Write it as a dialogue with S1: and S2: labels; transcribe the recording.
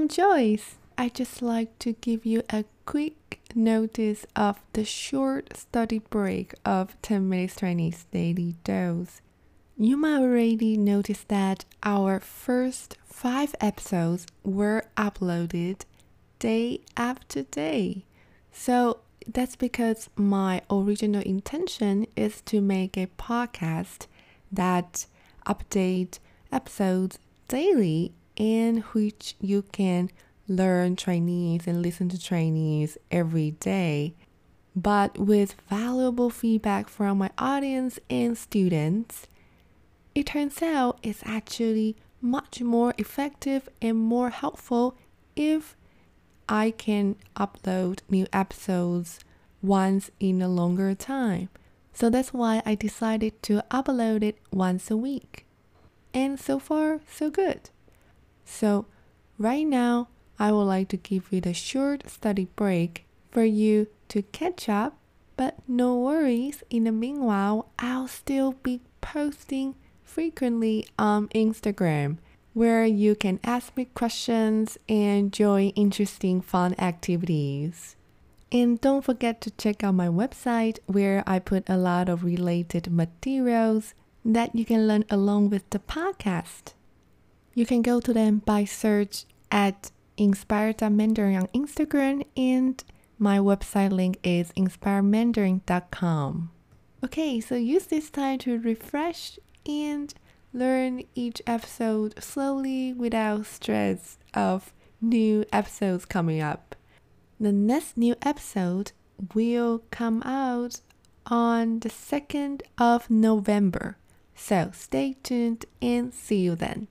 S1: I'm Joyce. I just like to give you a quick notice of the short study break of 10 minutes Chinese daily dose. You might already notice that our first five episodes were uploaded day after day. So that's because my original intention is to make a podcast that update episodes daily in which you can learn Chinese and listen to Chinese every day. But with valuable feedback from my audience and students, it turns out it's actually much more effective and more helpful if I can upload new episodes once in a longer time. So that's why I decided to upload it once a week. And so far, so good. So, right now, I would like to give you the short study break for you to catch up, but no worries. In the meanwhile, I'll still be posting frequently on Instagram where you can ask me questions and join interesting fun activities. And don't forget to check out my website where I put a lot of related materials that you can learn along with the podcast. You can go to them by search at Inspire Mandarin on Instagram and my website link is inspiremandarin.com. Okay, so use this time to refresh and learn each episode slowly without stress of new episodes coming up. The next new episode will come out on the 2nd of November. So stay tuned and see you then.